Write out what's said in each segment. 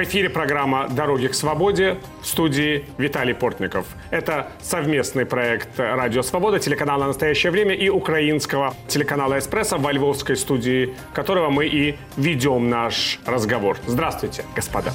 В эфире программа «Дороги к свободе» в студии Виталий Портников. Это совместный проект «Радио Свобода», телеканала «Настоящее время» и украинского телеканала «Эспрессо» во львовской студии, которого мы и ведем наш разговор. Здравствуйте, господа.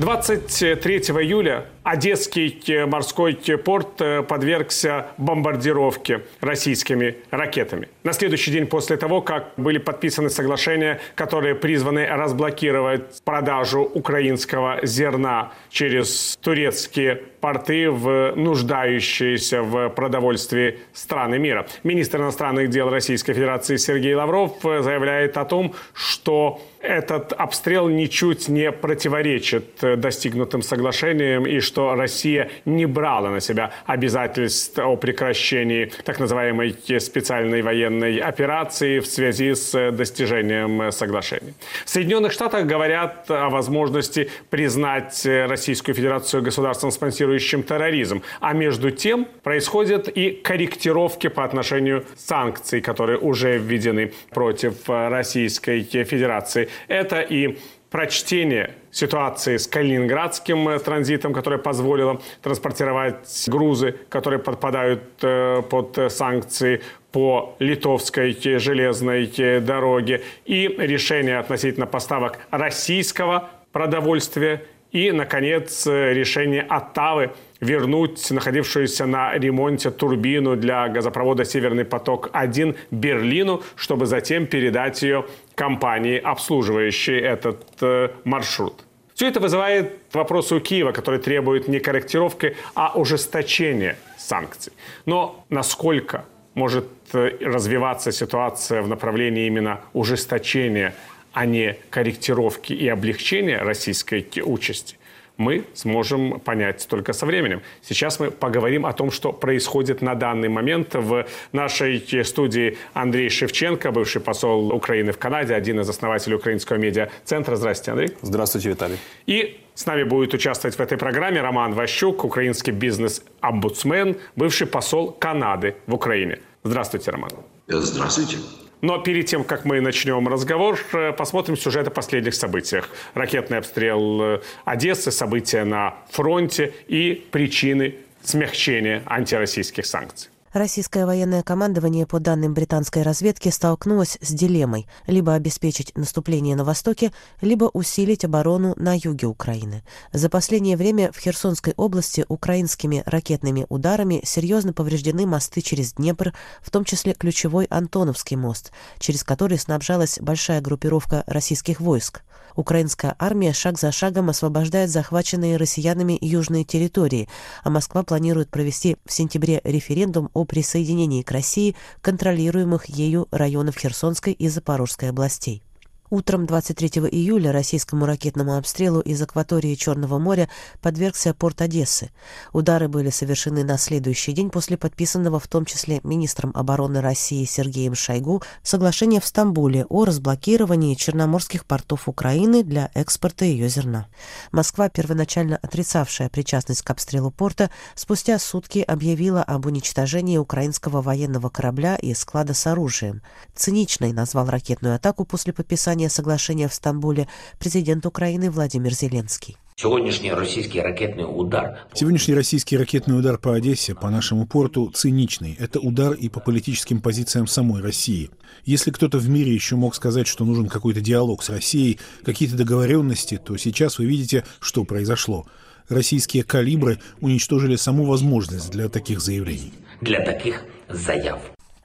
23 июля Одесский морской порт э, подвергся бомбардировке российскими ракетами. На следующий день после того, как были подписаны соглашения, которые призваны разблокировать продажу украинского зерна через турецкие порты в нуждающиеся в продовольствии страны мира. Министр иностранных дел Российской Федерации Сергей Лавров заявляет о том, что этот обстрел ничуть не противоречит достигнутым соглашениям и что Россия не брала на себя обязательств о прекращении так называемой специальной военной операции в связи с достижением соглашений. В Соединенных Штатах говорят о возможности признать Российскую Федерацию государством, спонсирующим терроризм. А между тем происходят и корректировки по отношению санкций, которые уже введены против Российской Федерации. Это и прочтение ситуации с калининградским э, транзитом, которое позволило транспортировать грузы, которые подпадают э, под санкции по литовской железной дороге, и решение относительно поставок российского продовольствия, и, наконец, решение Оттавы вернуть находившуюся на ремонте турбину для газопровода «Северный поток-1» Берлину, чтобы затем передать ее компании, обслуживающей этот э, маршрут. Все это вызывает вопросы у Киева, который требует не корректировки, а ужесточения санкций. Но насколько может э, развиваться ситуация в направлении именно ужесточения, а не корректировки и облегчения российской участи? мы сможем понять только со временем. Сейчас мы поговорим о том, что происходит на данный момент в нашей студии Андрей Шевченко, бывший посол Украины в Канаде, один из основателей украинского медиа-центра. Здравствуйте, Андрей. Здравствуйте, Виталий. И с нами будет участвовать в этой программе Роман Ващук, украинский бизнес-омбудсмен, бывший посол Канады в Украине. Здравствуйте, Роман. Здравствуйте. Но перед тем, как мы начнем разговор, э, посмотрим сюжет о последних событиях. Ракетный обстрел э, Одессы, события на фронте и причины смягчения антироссийских санкций. Российское военное командование, по данным британской разведки, столкнулось с дилеммой – либо обеспечить наступление на востоке, либо усилить оборону на юге Украины. За последнее время в Херсонской области украинскими ракетными ударами серьезно повреждены мосты через Днепр, в том числе ключевой Антоновский мост, через который снабжалась большая группировка российских войск. Украинская армия шаг за шагом освобождает захваченные россиянами южные территории, а Москва планирует провести в сентябре референдум о присоединении к России контролируемых ею районов Херсонской и Запорожской областей. Утром 23 июля российскому ракетному обстрелу из акватории Черного моря подвергся порт Одессы. Удары были совершены на следующий день после подписанного в том числе министром обороны России Сергеем Шойгу соглашения в Стамбуле о разблокировании черноморских портов Украины для экспорта ее зерна. Москва, первоначально отрицавшая причастность к обстрелу порта, спустя сутки объявила об уничтожении украинского военного корабля и склада с оружием. Циничной назвал ракетную атаку после подписания подписания соглашения в Стамбуле президент Украины Владимир Зеленский. Сегодняшний российский ракетный удар. Сегодняшний российский ракетный удар по Одессе, по нашему порту, циничный. Это удар и по политическим позициям самой России. Если кто-то в мире еще мог сказать, что нужен какой-то диалог с Россией, какие-то договоренности, то сейчас вы видите, что произошло. Российские калибры уничтожили саму возможность для таких заявлений. Для таких заяв.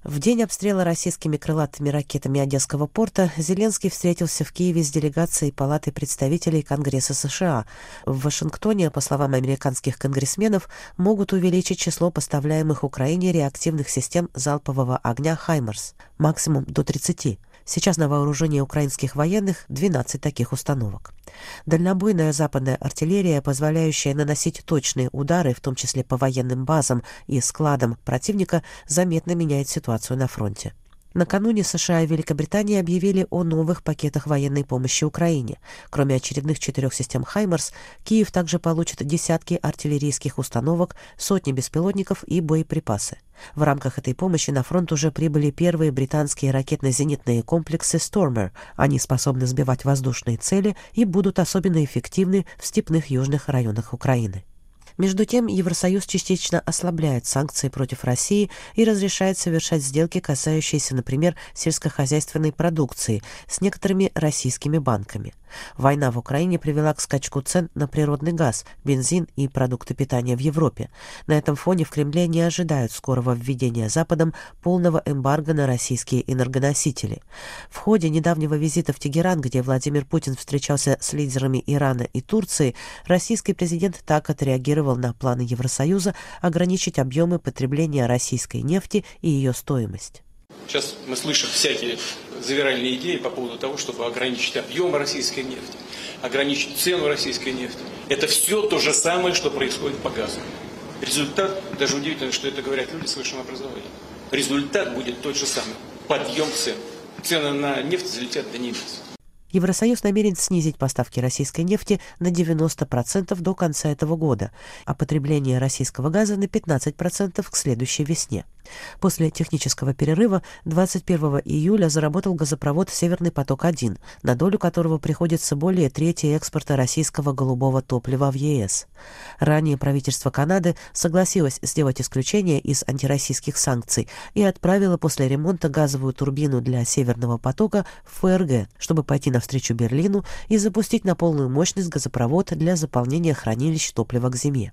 В день обстрела российскими крылатыми ракетами Одесского порта Зеленский встретился в Киеве с делегацией Палаты представителей Конгресса США. В Вашингтоне, по словам американских конгрессменов, могут увеличить число поставляемых Украине реактивных систем залпового огня «Хаймарс» максимум до 30. Сейчас на вооружении украинских военных 12 таких установок. Дальнобойная западная артиллерия, позволяющая наносить точные удары, в том числе по военным базам и складам противника, заметно меняет ситуацию на фронте. Накануне США и Великобритания объявили о новых пакетах военной помощи Украине. Кроме очередных четырех систем «Хаймарс», Киев также получит десятки артиллерийских установок, сотни беспилотников и боеприпасы. В рамках этой помощи на фронт уже прибыли первые британские ракетно-зенитные комплексы «Стормер». Они способны сбивать воздушные цели и будут особенно эффективны в степных южных районах Украины. Между тем, Евросоюз частично ослабляет санкции против России и разрешает совершать сделки, касающиеся, например, сельскохозяйственной продукции с некоторыми российскими банками. Война в Украине привела к скачку цен на природный газ, бензин и продукты питания в Европе. На этом фоне в Кремле не ожидают скорого введения Западом полного эмбарго на российские энергоносители. В ходе недавнего визита в Тегеран, где Владимир Путин встречался с лидерами Ирана и Турции, российский президент так отреагировал на планы Евросоюза ограничить объемы потребления российской нефти и ее стоимость. Сейчас мы слышим всякие завиральные идеи по поводу того, чтобы ограничить объем российской нефти, ограничить цену российской нефти. Это все то же самое, что происходит по газу. Результат, даже удивительно, что это говорят люди с высшим образованием. Результат будет тот же самый. Подъем цен. Цены на нефть залетят до небес. Евросоюз намерен снизить поставки российской нефти на 90% до конца этого года, а потребление российского газа на 15% к следующей весне. После технического перерыва 21 июля заработал газопровод «Северный поток-1», на долю которого приходится более трети экспорта российского голубого топлива в ЕС. Ранее правительство Канады согласилось сделать исключение из антироссийских санкций и отправило после ремонта газовую турбину для «Северного потока» в ФРГ, чтобы пойти навстречу Берлину и запустить на полную мощность газопровод для заполнения хранилищ топлива к зиме.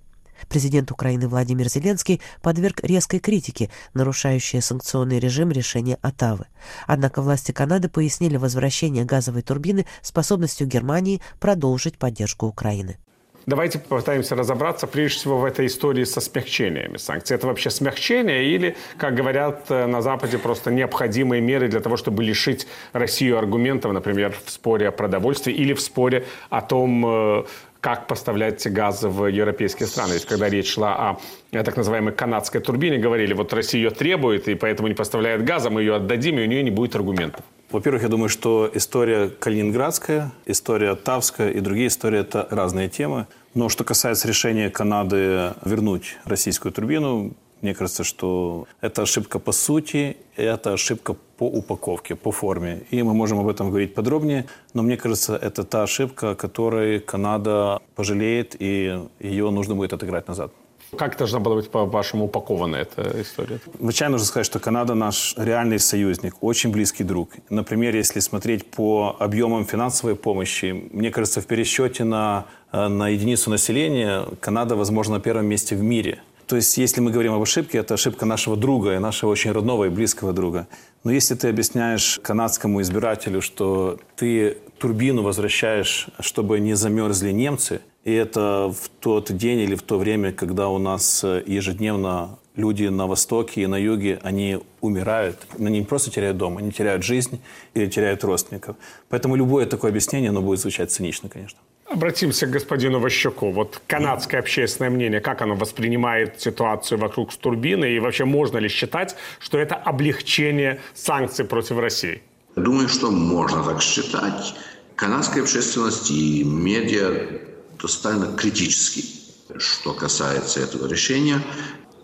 Президент Украины Владимир Зеленский подверг резкой критике, нарушающей санкционный режим решения Оттавы. Однако власти Канады пояснили возвращение газовой турбины способностью Германии продолжить поддержку Украины. Давайте попытаемся разобраться прежде всего в этой истории со смягчениями санкций. Это вообще смягчение или, как говорят э, на Западе, просто необходимые меры для того, чтобы лишить Россию аргументов, например, в споре о продовольствии или в споре о том, э, как поставлять газ в европейские страны. Ведь когда речь шла о э, так называемой канадской турбине, говорили, вот Россия ее требует и поэтому не поставляет газа, мы ее отдадим, и у нее не будет аргументов. Во-первых, я думаю, что история калининградская, история Тавская и другие истории – это разные темы. Но что касается решения Канады вернуть российскую турбину, мне кажется, что это ошибка по сути, это ошибка по упаковке, по форме. И мы можем об этом говорить подробнее, но мне кажется, это та ошибка, которой Канада пожалеет, и ее нужно будет отыграть назад. Как должна была быть, по-вашему, упакована эта история? Вначале нужно сказать, что Канада наш реальный союзник, очень близкий друг. Например, если смотреть по объемам финансовой помощи, мне кажется, в пересчете на, э, на единицу населения Канада, возможно, на первом месте в мире – то есть, если мы говорим об ошибке, это ошибка нашего друга, и нашего очень родного и близкого друга. Но если ты объясняешь канадскому избирателю, что ты турбину возвращаешь, чтобы не замерзли немцы, и это в тот день или в то время, когда у нас ежедневно люди на Востоке и на Юге, они умирают. Они не просто теряют дом, они теряют жизнь или теряют родственников. Поэтому любое такое объяснение, оно будет звучать цинично, конечно. Обратимся к господину Ващуку. Вот канадское общественное мнение, как оно воспринимает ситуацию вокруг турбины и вообще можно ли считать, что это облегчение санкций против России? Думаю, что можно так считать. Канадская общественность и медиа достаточно критически, что касается этого решения.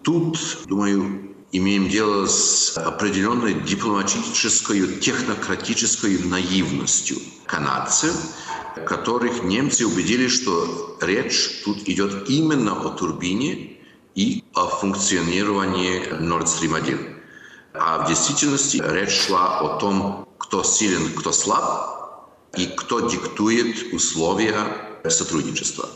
Тут, думаю, имеем дело с определенной дипломатической, технократической наивностью канадцев, которых немцы убедили, что речь тут идет именно о турбине и о функционировании Nord Stream 1. А в действительности речь шла о том, кто силен, кто слаб, и кто диктует условия сотрудничества.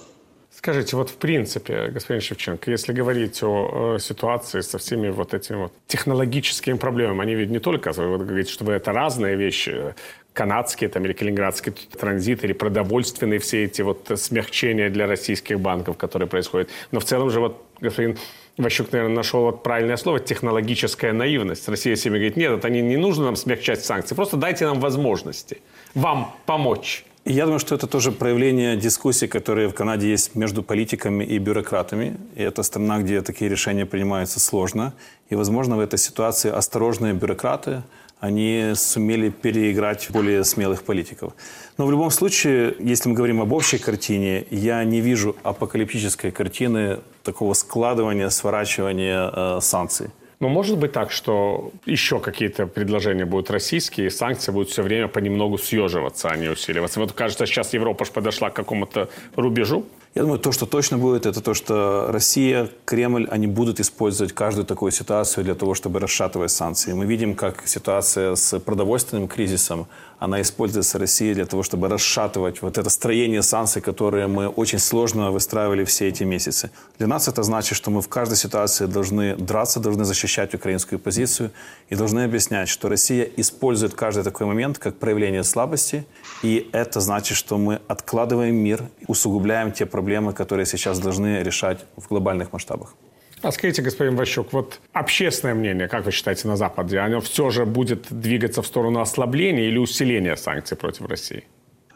Скажите, вот в принципе, господин Шевченко, если говорить о, о ситуации со всеми вот этими вот технологическими проблемами, они ведь не только, вы говорите, что это разные вещи, канадские там, или калининградский транзит, или продовольственные все эти вот смягчения для российских банков, которые происходят. Но в целом же вот господин Ващук, наверное, нашел вот правильное слово – технологическая наивность. Россия всеми говорит, нет, это не, не нужно нам смягчать санкции, просто дайте нам возможности вам помочь. Я думаю, что это тоже проявление дискуссий, которые в Канаде есть между политиками и бюрократами. И это страна, где такие решения принимаются сложно. И, возможно, в этой ситуации осторожные бюрократы они сумели переиграть более смелых политиков. Но в любом случае, если мы говорим об общей картине, я не вижу апокалиптической картины такого складывания, сворачивания э, санкций. Но может быть так, что еще какие-то предложения будут российские, и санкции будут все время понемногу съеживаться, а не усиливаться. Вот кажется, сейчас Европа же подошла к какому-то рубежу. Я думаю, то, что точно будет, это то, что Россия, Кремль, они будут использовать каждую такую ситуацию для того, чтобы расшатывать санкции. Мы видим, как ситуация с продовольственным кризисом, она используется Россией для того, чтобы расшатывать вот это строение санкций, которые мы очень сложно выстраивали все эти месяцы. Для нас это значит, что мы в каждой ситуации должны драться, должны защищать украинскую позицию и должны объяснять, что Россия использует каждый такой момент как проявление слабости, и это значит, что мы откладываем мир, усугубляем те проблемы, которые сейчас должны решать в глобальных масштабах. А скажите, господин Ващук, вот общественное мнение, как вы считаете, на Западе, оно все же будет двигаться в сторону ослабления или усиления санкций против России?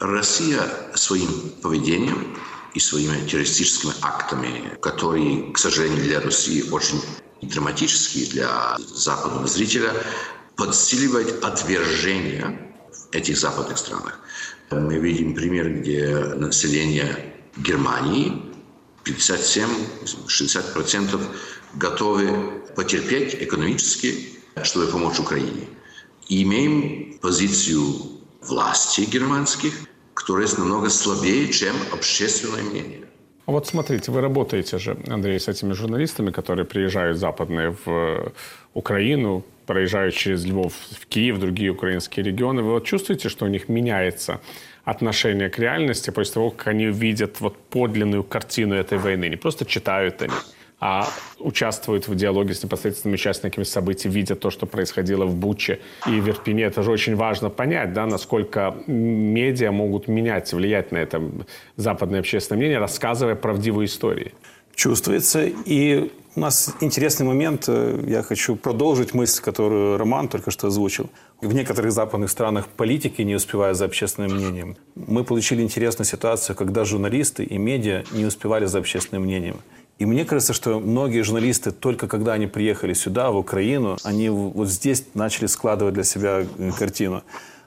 Россия своим поведением и своими террористическими актами, которые, к сожалению, для России очень драматические для западного зрителя, подсиливает отвержение в этих западных странах. Мы видим пример, где население Германии 57-60% готовы потерпеть экономически, чтобы помочь Украине. И имеем позицию власти германских, которая намного слабее, чем общественное мнение. А вот смотрите, вы работаете же, Андрей, с этими журналистами, которые приезжают западные в Украину, проезжают через Львов в Киев, другие украинские регионы. Вы вот чувствуете, что у них меняется отношение к реальности после того, как они видят вот подлинную картину этой войны. Не просто читают они, а участвуют в диалоге с непосредственными участниками событий, видят то, что происходило в Буче и в Ирпене. Это же очень важно понять, да, насколько медиа могут менять, влиять на это западное общественное мнение, рассказывая правдивые истории. Чувствуется. И у нас интересный момент. Я хочу продолжить мысль, которую Роман только что озвучил. В некоторых западных странах политики не успевают за общественным мнением. Мы получили интересную ситуацию, когда журналисты и медиа не успевали за общественным мнением. И мне кажется, что многие журналисты, только когда они приехали сюда, в Украину, они вот здесь начали складывать для себя э, картину.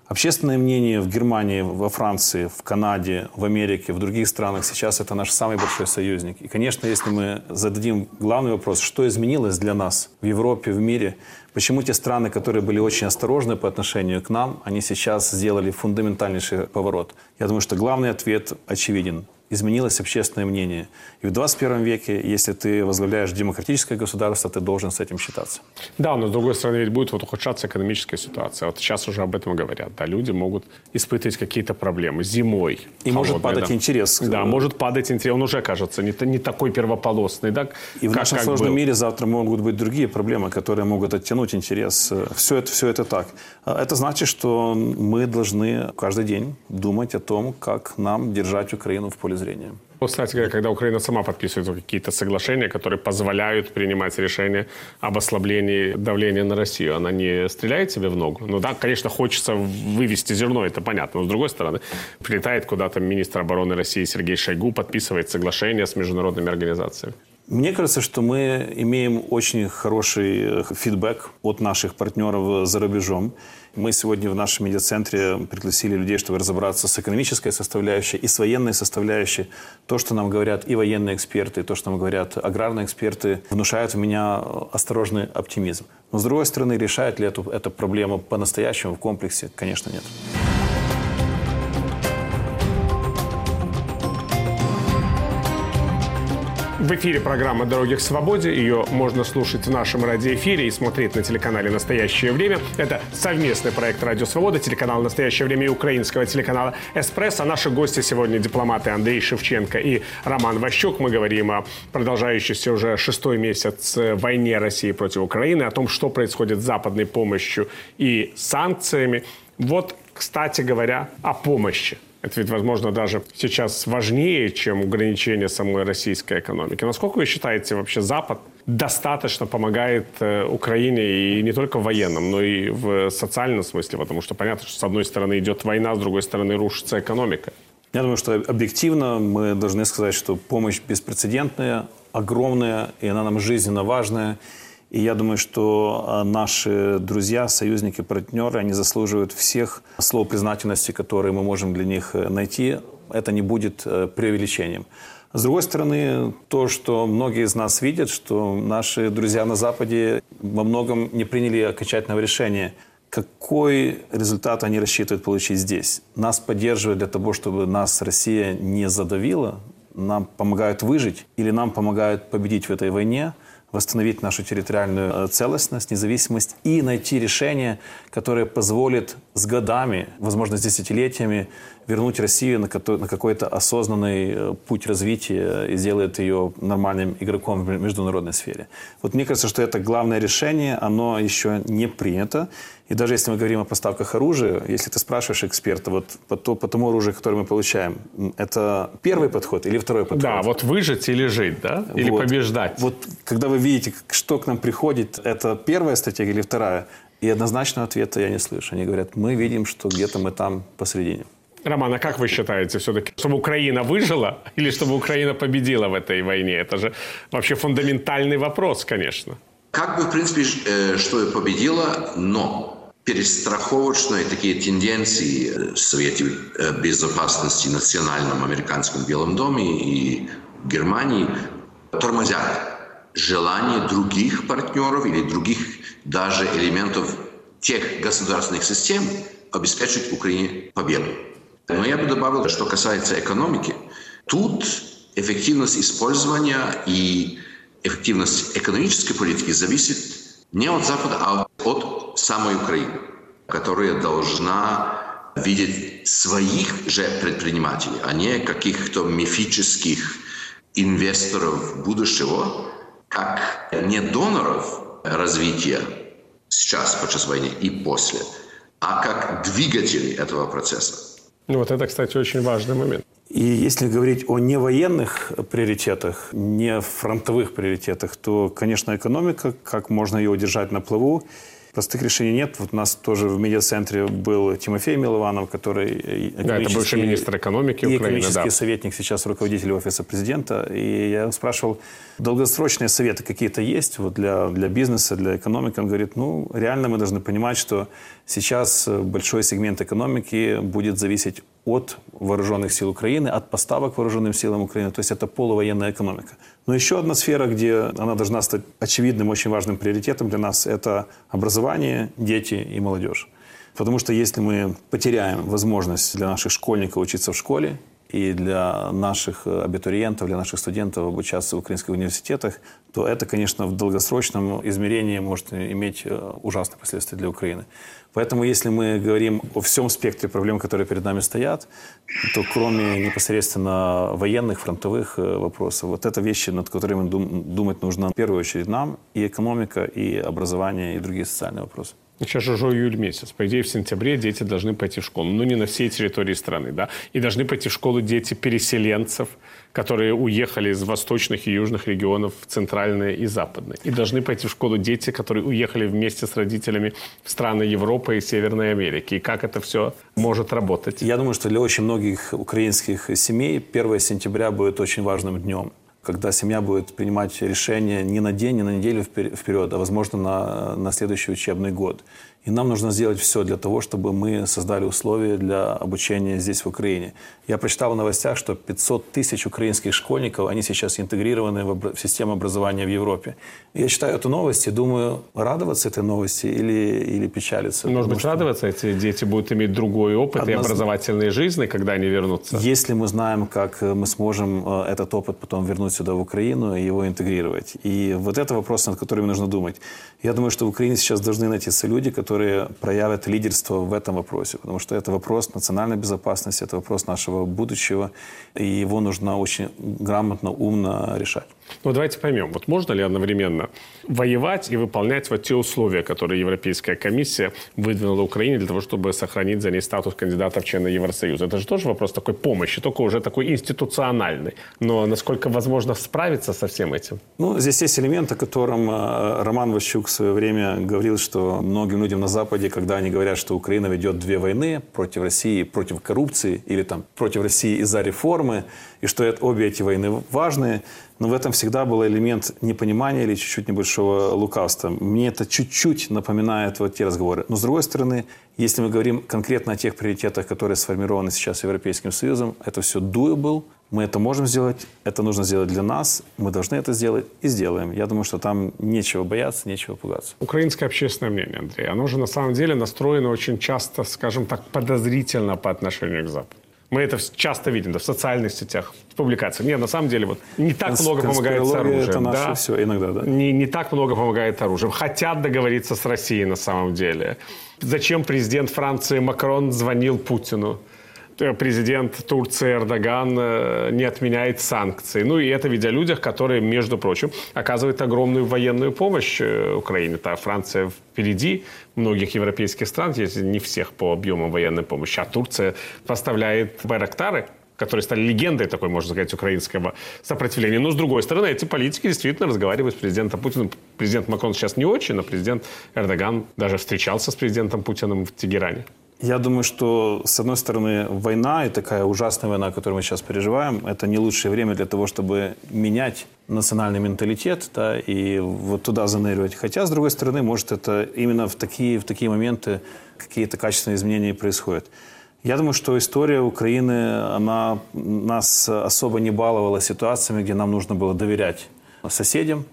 Общественное мнение в Германии, во Франции, в Канаде, в Америке, в других странах сейчас это наш самый большой союзник. И, конечно, если мы зададим главный вопрос, что изменилось для нас в Европе, в мире, почему те страны, которые были очень осторожны по отношению к нам, они сейчас сделали фундаментальнейший поворот. Я думаю, что главный ответ очевиден изменилось общественное мнение. И в 21 веке, если ты возглавляешь демократическое государство, ты должен с этим считаться. Да, но с другой стороны, ведь будет вот ухудшаться экономическая ситуация. Вот сейчас уже об этом говорят. Да, люди могут испытывать какие-то проблемы зимой. И может падать да. интерес. Да, может падать интерес. Он уже кажется не, не такой первополосный. Да, И в нашем сложном был. мире завтра могут быть другие проблемы, которые могут оттянуть интерес. Все это, все это так. А это значит, что мы должны каждый день думать о том, как нам держать Украину в поле зрения. Кстати говоря, когда Украина сама подписывает какие-то соглашения, которые позволяют принимать решения об ослаблении давления на Россию, она не стреляет себе в ногу? Ну да, конечно, хочется вывести зерно, это понятно. Но с другой стороны, прилетает куда-то министр обороны России Сергей Шойгу, подписывает соглашение с международными организациями. Мне кажется, что мы имеем очень хороший фидбэк от наших партнеров за рубежом. Мы сегодня в нашем медиацентре пригласили людей, чтобы разобраться с экономической составляющей и с военной составляющей. То, что нам говорят и военные эксперты, и то, что нам говорят аграрные эксперты, внушает в меня осторожный оптимизм. Но, с другой стороны, решает ли эту, эту проблему по-настоящему в комплексе? Конечно, нет. В эфире программа «Дороги к свободе». Ее можно слушать в нашем радиоэфире и смотреть на телеканале «Настоящее время». Это совместный проект «Радио Свобода», телеканал «Настоящее время» и украинского телеканала «Эспресс». А наши гости сегодня дипломаты Андрей Шевченко и Роман Ващук. Мы говорим о продолжающейся уже шестой месяц войне России против Украины, о том, что происходит с западной помощью и санкциями. Вот, кстати говоря, о помощи. Это ведь, возможно, даже сейчас важнее, чем ограничение самой российской экономики. Насколько вы считаете, вообще Запад достаточно помогает э, Украине и не только в военном, но и в социальном смысле? Потому что понятно, что с одной стороны идет война, с другой стороны рушится экономика. Я думаю, что объективно мы должны сказать, что помощь беспрецедентная, огромная, и она нам жизненно важная. И я думаю, что а, наши друзья, союзники, партнеры, они заслуживают всех слов признательности, которые мы можем для них э, найти. Это не будет э, преувеличением. С другой стороны, то, что многие из нас видят, что наши друзья на Западе во многом не приняли окончательного решения. Какой результат они рассчитывают получить здесь? Нас поддерживают для того, чтобы нас Россия не задавила, нам помогают выжить или нам помогают победить в этой войне – восстановить нашу территориальную э, целостность, независимость и найти решение, которое позволит с годами, возможно, с десятилетиями вернуть Россию на какой-то осознанный э, путь развития и сделает ее нормальным игроком в международной сфере. Вот мне кажется, что это главное решение, оно еще не принято. И даже если мы говорим о поставках оружия, если ты спрашиваешь эксперта, вот по, то, по тому оружию, которое мы получаем, это первый подход или второй подход? Да, вот выжить или жить, да? Или вот. побеждать? Вот когда вы видите, что к нам приходит, это первая стратегия или вторая? И однозначного ответа я не слышу. Они говорят, мы видим, что где-то мы там посередине. Роман, а как вы считаете все-таки, чтобы Украина выжила или чтобы Украина победила в этой войне? Это же вообще фундаментальный вопрос, конечно. Как бы, в принципе, э, что и победила, но перестраховочные такие тенденции в Совете э, Безопасности Национальном Американском Белом доме и Германии тормозят желание других партнеров или других даже элементов тех государственных систем обеспечить Украине победу. Но я бы добавил, что касается экономики, тут эффективность использования и эффективность экономической политики зависит не от Запада, а от самой Украины, которая должна видеть своих же предпринимателей, а не каких-то мифических инвесторов будущего, как не доноров развития сейчас, подчас войны и после, а как двигателей этого процесса. Вот это, кстати, очень важный момент. И если говорить о невоенных приоритетах, не фронтовых приоритетах, то, конечно, экономика, как можно ее удержать на плаву, Простых решений нет. Вот у нас тоже в медиацентре был Тимофей Милованов, который да, это бывший министр экономики и экономический да. советник, сейчас руководитель офиса президента. И я спрашивал, долгосрочные советы какие-то есть вот для, для бизнеса, для экономики? Он говорит, ну, реально мы должны понимать, что сейчас большой сегмент экономики будет зависеть от вооруженных сил Украины, от поставок вооруженным силам Украины. То есть это полувоенная экономика. Но еще одна сфера, где она должна стать очевидным, очень важным приоритетом для нас, это образование, дети и молодежь. Потому что если мы потеряем возможность для наших школьников учиться в школе, и для наших абитуриентов, для наших студентов обучаться в украинских университетах, то это, конечно, в долгосрочном измерении может иметь э, ужасные последствия для Украины. Поэтому, если мы говорим о всем спектре проблем, которые перед нами стоят, то кроме непосредственно военных, фронтовых э, вопросов, вот это вещи, над которыми думать нужно в первую очередь нам, и экономика, и образование, и другие социальные вопросы. Сейчас же уже июль месяц. По идее, в сентябре дети должны пойти в школу. Ну, не на всей территории страны, да. И должны пойти в школу дети переселенцев, которые уехали из восточных и южных регионов в центральные и западные. И должны пойти в школу дети, которые уехали вместе с родителями в страны Европы и Северной Америки. И как это все может работать? Я думаю, что для очень многих украинских семей 1 сентября будет очень важным днем когда семья будет принимать решение не на день, не на неделю вперед, а, возможно, на, на следующий учебный год. И нам нужно сделать все для того, чтобы мы создали условия для обучения здесь, в Украине. Я прочитал в новостях, что 500 тысяч украинских школьников, они сейчас интегрированы в, систему образования в Европе. Я читаю эту новость и думаю, радоваться этой новости или, или печалиться. Может быть, что... радоваться, эти дети будут иметь другой опыт Одноз... и образовательной жизни, когда они вернутся? Если мы знаем, как мы сможем э, этот опыт потом вернуть сюда, в Украину, и его интегрировать. И вот это вопрос, над которым нужно думать. Я думаю, что в Украине сейчас должны найтись люди, которые проявят лидерство в этом вопросе, потому что это вопрос национальной безопасности, это вопрос нашего будущего, и его нужно очень грамотно, умно решать. Ну, давайте поймем, вот можно ли одновременно воевать и выполнять вот те условия, которые Европейская комиссия выдвинула Украине для того, чтобы сохранить за ней статус кандидата в члены Евросоюза? Это же тоже вопрос такой помощи, только уже такой институциональный. Но насколько возможно справиться со всем этим? Ну, здесь есть элемент, о котором э, Роман Ващук в свое время говорил, что многим людям на Западе, когда они говорят, что Украина ведет две войны против России, против коррупции или там против России из-за реформы, и что это, обе эти войны важные, но в этом всегда был элемент непонимания или чуть-чуть небольшого лукавства. Мне это чуть-чуть напоминает вот те разговоры. Но с другой стороны, если мы говорим конкретно о тех приоритетах, которые сформированы сейчас Европейским Союзом, это все doable, мы это можем сделать, это нужно сделать для нас, мы должны это сделать и сделаем. Я думаю, что там нечего бояться, нечего пугаться. Украинское общественное мнение, Андрей, оно же на самом деле настроено очень часто, скажем так, подозрительно по отношению к Западу. Мы это часто видим да, в социальных сетях, в публикациях. Нет, на самом деле, вот не так Конс- много помогает с оружием. это наше да? все иногда, да. Не, не так много помогает оружием. Хотят договориться с Россией на самом деле. Зачем президент Франции Макрон звонил Путину? Э, Президент Турции Эрдоган э, не отменяет санкции. Ну и это о людях, которые, между прочим, оказывают огромную военную помощь э, Украине. Та Франция впереди многих европейских стран, если не всех по объему военной помощи. А Турция поставляет байрактары, которые стали легендой такой, можно сказать, украинского сопротивления. Но, с другой стороны, эти политики действительно разговаривают с президентом Путиным. Президент Макрон сейчас не очень, но президент Эрдоган даже встречался с президентом Путиным в Тегеране. Я думаю, что, с одной стороны, война и такая ужасная война, которую мы сейчас переживаем, это не лучшее время для того, чтобы менять национальный менталитет да, и вот туда заныривать. Хотя, с другой стороны, может, это именно в такие, в такие моменты какие-то качественные изменения происходят. Я думаю, что история Украины, она нас особо не баловала ситуациями, где нам нужно было доверять соседям,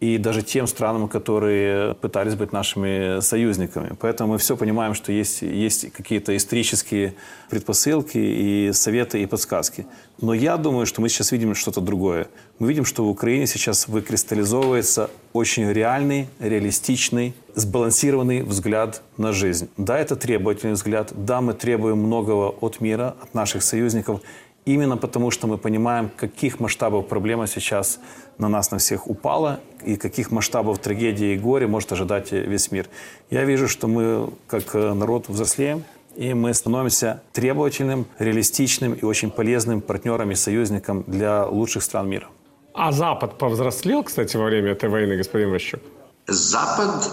и даже тем странам, которые пытались быть нашими союзниками. Поэтому мы все понимаем, что есть, есть какие-то исторические предпосылки и советы, и подсказки. Но я думаю, что мы сейчас видим что-то другое. Мы видим, что в Украине сейчас выкристаллизовывается очень реальный, реалистичный, сбалансированный взгляд на жизнь. Да, это требовательный взгляд. Да, мы требуем многого от мира, от наших союзников. Именно потому, что мы понимаем, каких масштабов проблема сейчас на нас, на всех упала, и каких масштабов трагедии и горя может ожидать весь мир. Я вижу, что мы, как народ, взрослеем, и мы становимся требовательным, реалистичным и очень полезным партнером и союзником для лучших стран мира. А Запад повзрослел, кстати, во время этой войны, господин Ващук? Запад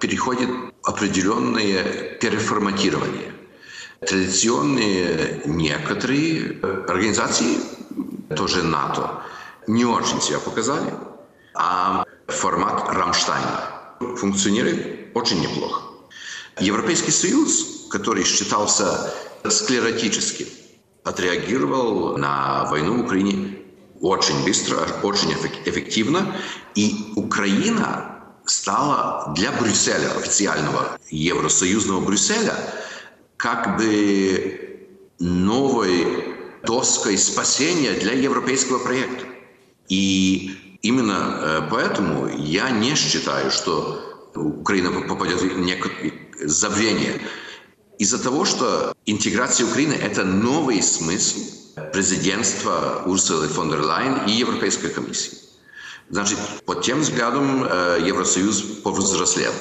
переходит определенное переформатирование. Традиционные некоторые организации, тоже НАТО, не очень себя показали, а формат Рамштайна функционирует очень неплохо. Европейский Союз, который считался склеротическим, отреагировал на войну в Украине очень быстро, очень эффективно, и Украина стала для Брюсселя, официального Евросоюзного Брюсселя, как бы новой доской спасения для европейского проекта. И именно поэтому я не считаю, что Украина попадет в некое забвение. Из-за того, что интеграция Украины – это новый смысл президентства Урсулы фон дер Лайен и Европейской комиссии. Значит, под тем взглядом Евросоюз повзрослел.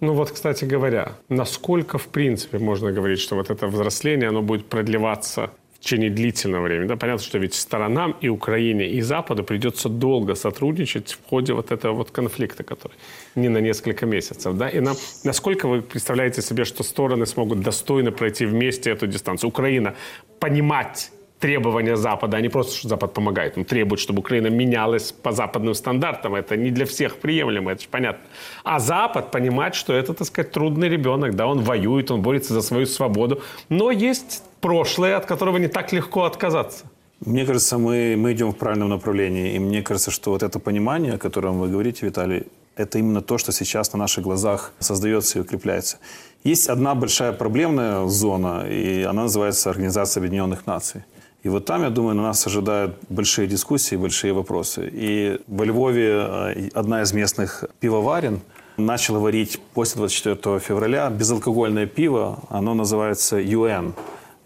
Ну вот, кстати говоря, насколько, в принципе, можно говорить, что вот это взросление, оно будет продлеваться в течение длительного времени. Да, понятно, что ведь сторонам и Украине, и Западу придется долго сотрудничать в ходе вот этого вот конфликта, который не на несколько месяцев. Да? И нам, насколько вы представляете себе, что стороны смогут достойно пройти вместе эту дистанцию? Украина понимать требования Запада, а не просто, что Запад помогает. Он требует, чтобы Украина менялась по западным стандартам. Это не для всех приемлемо, это же понятно. А Запад понимать, что это, так сказать, трудный ребенок, да, он воюет, он борется за свою свободу. Но есть прошлое, от которого не так легко отказаться. Мне кажется, мы, мы идем в правильном направлении. И мне кажется, что вот это понимание, о котором вы говорите, Виталий, это именно то, что сейчас на наших глазах создается и укрепляется. Есть одна большая проблемная зона, и она называется Организация Объединенных Наций. И вот там, я думаю, на нас ожидают большие дискуссии, большие вопросы. И во Львове одна из местных пивоварен начала варить после 24 февраля безалкогольное пиво. Оно называется UN.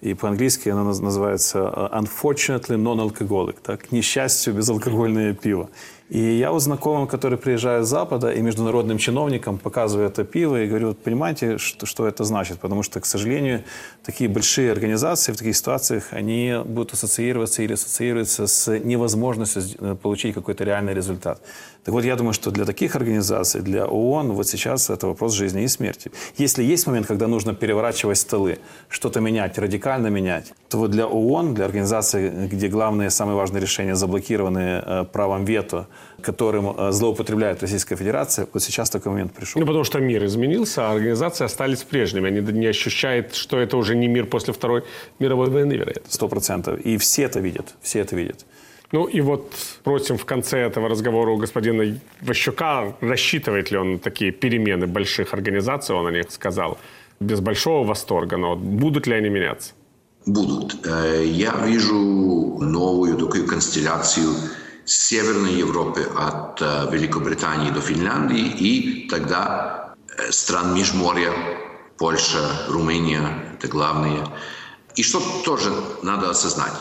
И по-английски оно называется Unfortunately Non-Alcoholic. Так, к несчастью, безалкогольное пиво. И я вот знакомым, которые приезжают с Запада, и международным чиновникам показываю это пиво и говорю, вот понимаете, что, что это значит? Потому что, к сожалению, такие большие организации в таких ситуациях, они будут ассоциироваться или ассоциируются с невозможностью э, получить какой-то реальный результат. Так вот, я думаю, что для таких организаций, для ООН, вот сейчас это вопрос жизни и смерти. Если есть момент, когда нужно переворачивать столы, что-то менять, радикально менять, то вот для ООН, для организации, где главные, самые важные решения заблокированы э, правом вето, которым э, злоупотребляет Российская Федерация, вот сейчас такой момент пришел. Ну, потому что мир изменился, а организации остались прежними. Они не ощущают, что это уже не мир после Второй мировой войны, вероятно. Сто процентов. И все это видят, все это видят. Ну и вот просим в конце этого разговора у господина Ващука, рассчитывает ли он на такие перемены больших организаций, он о них сказал, без большого восторга, но будут ли они меняться? Будут. Э, я вижу новую такую констелляцию Северной Европы от э, Великобритании до Финляндии и тогда э, стран Межморья, Польша, Румыния, это главные. И что тоже надо осознать.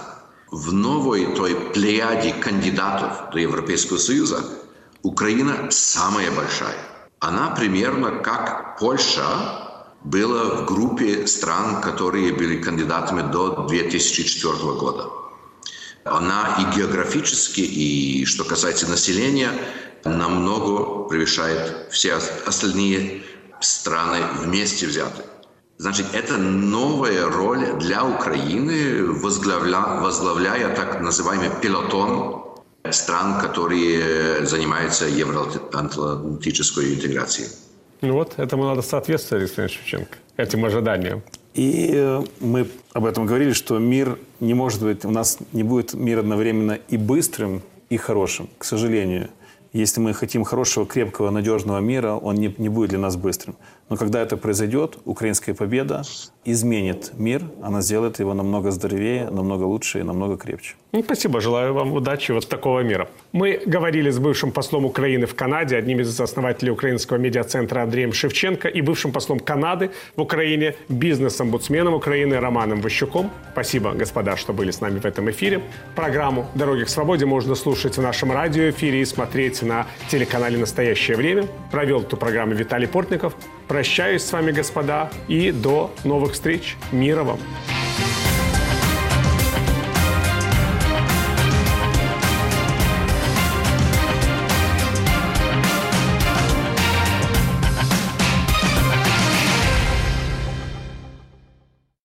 В новой той плеяде кандидатов до Европейского Союза Украина самая большая. Она примерно как Польша была в группе стран, которые были кандидатами до 2004 года. Она и географически, и что касается населения, намного превышает все остальные страны вместе взятые. Значит, это новая роль для Украины, возглавля, возглавляя так называемый пилотон стран, которые занимаются евроатлантической интеграцией. Ну вот, этому надо соответствовать, Александр Шевченко, этим ожиданиям. И э, мы об этом говорили, что мир не может быть, у нас не будет мир одновременно и быстрым, и хорошим, к сожалению. Если мы хотим хорошего, крепкого, надежного мира, он не, не будет для нас быстрым. Но когда это произойдет, украинская победа изменит мир, она сделает его намного здоровее, намного лучше и намного крепче. Ну, спасибо, желаю вам удачи вот такого мира. Мы говорили с бывшим послом Украины в Канаде, одним из основателей украинского медиацентра Андреем Шевченко и бывшим послом Канады в Украине, бизнес-омбудсменом Украины Романом Ващуком. Спасибо, господа, что были с нами в этом эфире. Программу «Дороги к свободе» можно слушать в нашем радиоэфире и смотреть на телеканале «Настоящее время». Провел эту программу Виталий Портников. Прощаюсь с вами, господа, и до новых встреч. Мира вам!